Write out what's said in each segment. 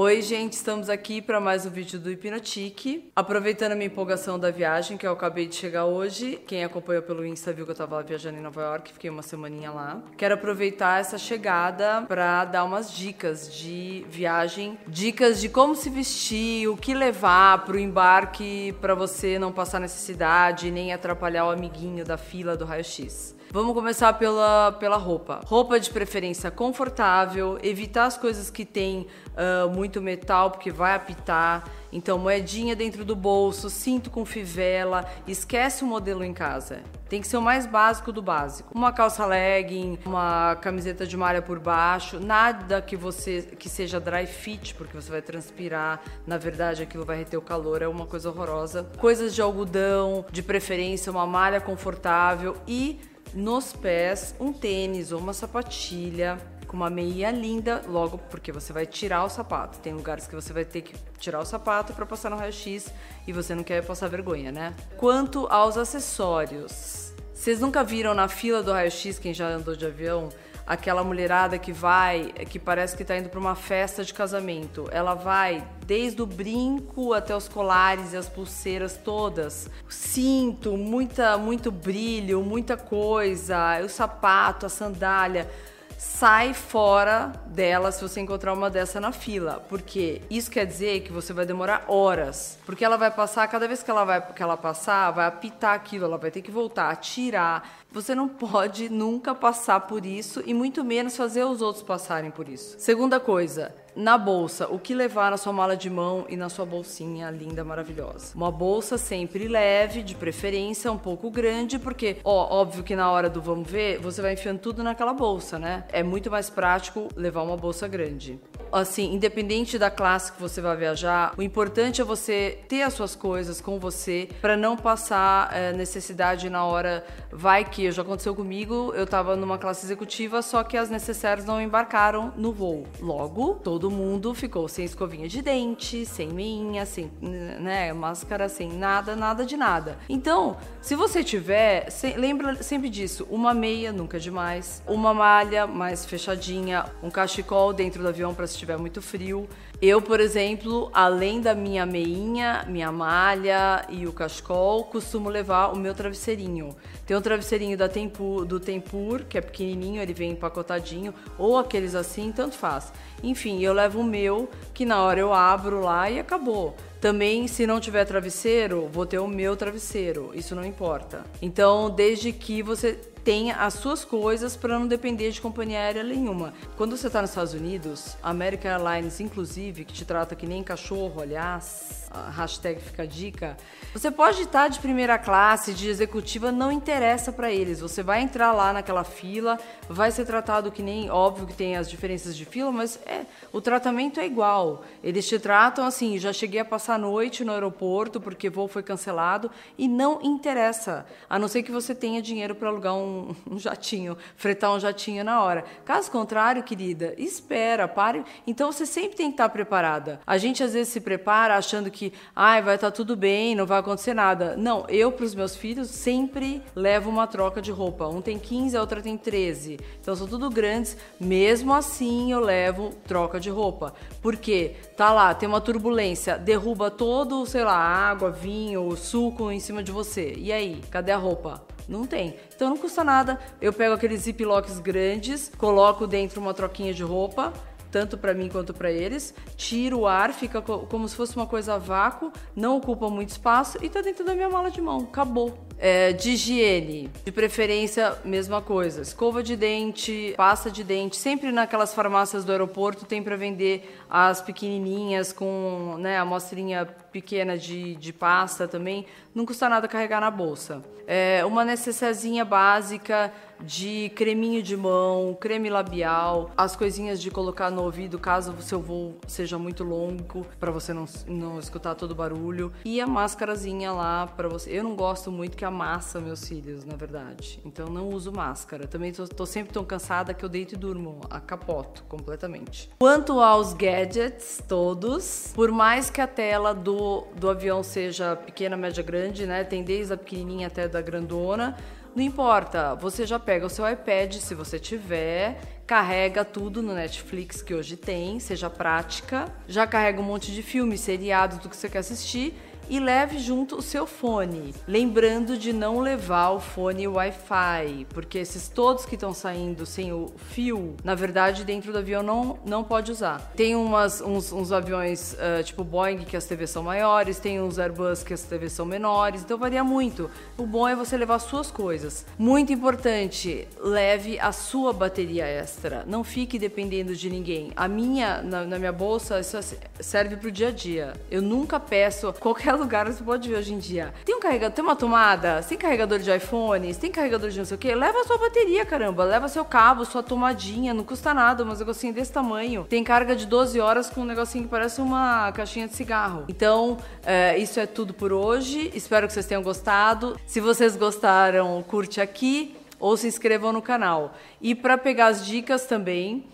Oi, gente, estamos aqui para mais um vídeo do Hipnotique. Aproveitando a minha empolgação da viagem, que eu acabei de chegar hoje. Quem acompanhou pelo Insta viu que eu tava viajando em Nova York, fiquei uma semaninha lá. Quero aproveitar essa chegada para dar umas dicas de viagem, dicas de como se vestir, o que levar pro embarque para você não passar necessidade nem atrapalhar o amiguinho da fila do raio-x. Vamos começar pela, pela roupa. Roupa de preferência confortável, evitar as coisas que tem uh, muito metal, porque vai apitar. Então, moedinha dentro do bolso, cinto com fivela, esquece o modelo em casa. Tem que ser o mais básico do básico. Uma calça legging, uma camiseta de malha por baixo, nada que você que seja dry fit, porque você vai transpirar. Na verdade, aquilo vai reter o calor, é uma coisa horrorosa. Coisas de algodão, de preferência uma malha confortável e nos pés um tênis ou uma sapatilha com uma meia linda, logo porque você vai tirar o sapato. Tem lugares que você vai ter que tirar o sapato para passar no raio-x e você não quer passar vergonha, né? Quanto aos acessórios, vocês nunca viram na fila do raio-x quem já andou de avião? Aquela mulherada que vai, que parece que está indo para uma festa de casamento. Ela vai desde o brinco até os colares e as pulseiras todas. Cinto, muita, muito brilho, muita coisa, o sapato, a sandália sai fora dela se você encontrar uma dessa na fila, porque isso quer dizer que você vai demorar horas, porque ela vai passar, cada vez que ela vai que ela passar, vai apitar aquilo, ela vai ter que voltar, tirar. Você não pode nunca passar por isso e muito menos fazer os outros passarem por isso. Segunda coisa, na bolsa, o que levar na sua mala de mão e na sua bolsinha linda, maravilhosa. Uma bolsa sempre leve, de preferência um pouco grande, porque, ó, óbvio que na hora do vamos ver, você vai enfiando tudo naquela bolsa, né? É muito mais prático levar uma bolsa grande assim, independente da classe que você vai viajar, o importante é você ter as suas coisas com você para não passar é, necessidade na hora. Vai que já aconteceu comigo, eu tava numa classe executiva, só que as necessárias não embarcaram no voo. Logo, todo mundo ficou sem escovinha de dente, sem meinha, sem né, máscara, sem nada, nada de nada. Então, se você tiver, se, lembra sempre disso, uma meia nunca é demais, uma malha mais fechadinha, um cachecol dentro do avião para se estiver muito frio. Eu, por exemplo, além da minha meinha, minha malha e o cachecol, costumo levar o meu travesseirinho. Tem um travesseirinho da Tempur, do Tempur, que é pequenininho, ele vem empacotadinho, ou aqueles assim, tanto faz. Enfim, eu levo o meu, que na hora eu abro lá e acabou. Também, se não tiver travesseiro, vou ter o meu travesseiro, isso não importa. Então, desde que você tenha as suas coisas para não depender de companhia aérea nenhuma. Quando você está nos Estados Unidos, a American Airlines, inclusive, que te trata que nem cachorro, aliás, hashtag fica dica, você pode estar de primeira classe, de executiva, não interessa para eles. Você vai entrar lá naquela fila, vai ser tratado que nem, óbvio que tem as diferenças de fila, mas é, o tratamento é igual. Eles te tratam assim, já cheguei a passar a noite no aeroporto porque voo foi cancelado e não interessa, a não ser que você tenha dinheiro para alugar um um, jatinho, fretar um jatinho na hora. Caso contrário, querida, espera, pare. Então você sempre tem que estar preparada. A gente às vezes se prepara achando que ai, vai estar tudo bem, não vai acontecer nada. Não, eu para os meus filhos sempre levo uma troca de roupa. Um tem 15, a outra tem 13. Então são tudo grandes. Mesmo assim, eu levo troca de roupa. Porque tá lá, tem uma turbulência, derruba todo, sei lá, água, vinho, suco em cima de você. E aí, cadê a roupa? Não tem. Então não custa nada. Eu pego aqueles ziplocs grandes, coloco dentro uma troquinha de roupa, tanto para mim quanto para eles. Tiro o ar, fica como se fosse uma coisa a vácuo, não ocupa muito espaço e tá dentro da minha mala de mão. Acabou. É, de higiene, de preferência, mesma coisa. Escova de dente, pasta de dente. Sempre naquelas farmácias do aeroporto tem para vender as pequenininhas com né, a amostrinha pequena de, de pasta também. Não custa nada carregar na bolsa. É, uma necessidade básica de creminho de mão, creme labial, as coisinhas de colocar no ouvido caso o seu voo seja muito longo, para você não, não escutar todo o barulho. E a máscarazinha lá para você. Eu não gosto muito que a muita massa meus cílios, na verdade. Então não uso máscara. Também tô, tô sempre tão cansada que eu deito e durmo, a capoto completamente. Quanto aos gadgets todos, por mais que a tela do, do avião seja pequena, média, grande, né? Tem desde a pequenininha até da grandona. Não importa, você já pega o seu iPad, se você tiver, carrega tudo no Netflix que hoje tem, seja prática, já carrega um monte de filmes, seriados, do que você quer assistir e leve junto o seu fone. Lembrando de não levar o fone Wi-Fi, porque esses todos que estão saindo sem o fio, na verdade, dentro do avião não, não pode usar. Tem umas, uns, uns aviões uh, tipo Boeing que as TVs são maiores, tem uns Airbus que as TVs são menores, então varia muito. O bom é você levar suas coisas. Muito importante, leve a sua bateria extra. Não fique dependendo de ninguém. A minha, na, na minha bolsa, isso serve pro dia a dia. Eu nunca peço qualquer lugar você pode ver hoje em dia. Tem um carregador, tem uma tomada, tem carregador de iPhone, tem carregador de não sei o que, leva a sua bateria, caramba. Leva seu cabo, sua tomadinha, não custa nada, um negocinho desse tamanho. Tem carga de 12 horas com um negocinho que parece uma caixinha de cigarro. Então, é, isso é tudo por hoje. Espero que vocês tenham gostado. Se vocês gostaram, curte aqui ou se inscrevam no canal. E para pegar as dicas também,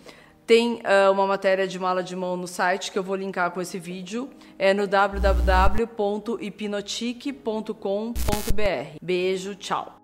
tem uh, uma matéria de mala de mão no site que eu vou linkar com esse vídeo. É no www.hipnotique.com.br. Beijo, tchau.